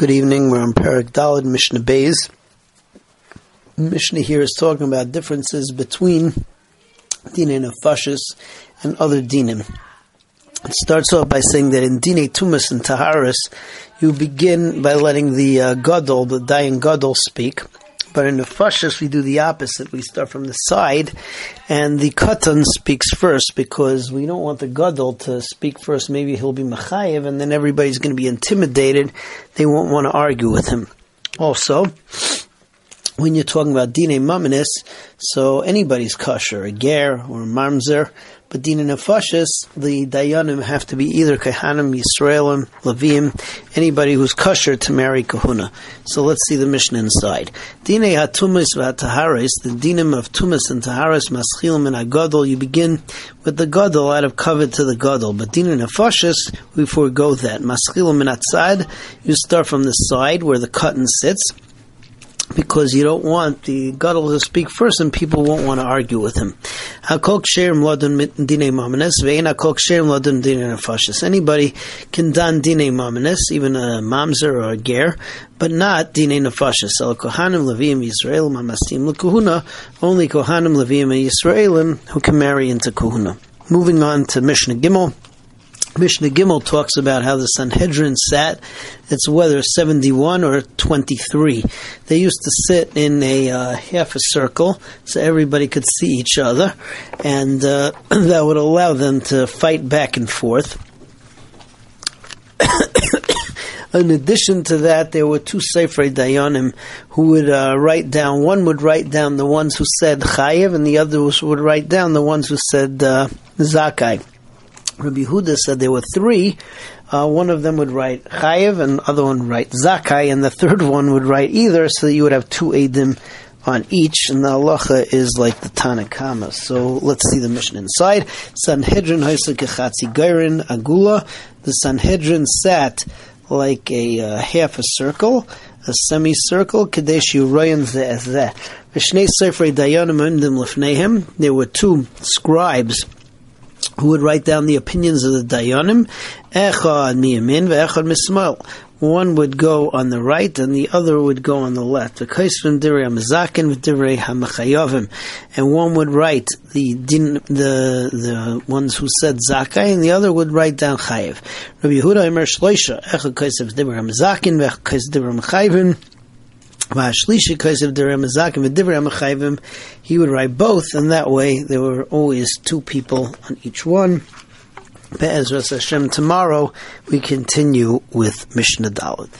Good evening. We're on Parak Dalad Mishnah Bays. Mishnah here is talking about differences between Dine Nefashis and other Dinim. It starts off by saying that in Dine Tumas and Taharis, you begin by letting the uh, Gadol, the dying Gadol, speak. But in the Fashas, we do the opposite. We start from the side, and the Katan speaks first because we don't want the Gadol to speak first. Maybe he'll be Machayev, and then everybody's going to be intimidated. They won't want to argue with him. Also, when you're talking about Dine Maminis, so anybody's kosher, a ger or a mamzer, but Dine Nefashis, the Dayanim have to be either kahanim, Yisraelim, Levim, anybody who's kosher to marry Kahuna. So let's see the Mishnah inside. Dine Hatumis V'Taharis, the Dinim of Tumis and Taharis, Maschilim and Agadol, you begin with the Gadol out of kavod to the Gadol. But Dine Nefashis, we forego that. Maschilim and Atzad, you start from the side where the Katan sits, because you don't want the gadol to speak first, and people won't want to argue with him. Anybody can don dine mamanes, even a mamzer or a ger, but not dine nefashis. El. Only kohanim levim Yisraelim who can marry into kuhuna. Moving on to Mishnah Gimel. Mishnah Gimel talks about how the Sanhedrin sat. It's whether 71 or 23. They used to sit in a uh, half a circle so everybody could see each other, and uh, that would allow them to fight back and forth. In addition to that, there were two Sefer Dayanim who would uh, write down. One would write down the ones who said Chayev, and the other would write down the ones who said uh, Zakai. Rabbi Yehuda said there were three. Uh, one of them would write Chayev, and the other one would write Zakai, and the third one would write either, so that you would have two Edim on each, and the halacha is like the Tanna Kamma. So let's see the Mishnah inside. Sanhedrin Haisakachatzi Gairin Agula. The Sanhedrin sat like a uh, half a circle, a semicircle. Kadesh Yurayan Zeh. There were two scribes who would write down the opinions of the Dayanim, Echad miyamin ve'echad mismal. One would go on the right and the other would go on the left. And one would write the din, the the ones who said Zakai and the other would write down Chayev. Rabbi Yehuda Emer Shloisha, Echad Kaisav Direi Hamazakin He would write both, and that way there were always two people on each one. Be'ezras Hashem, tomorrow we continue with Mishnah Dalit.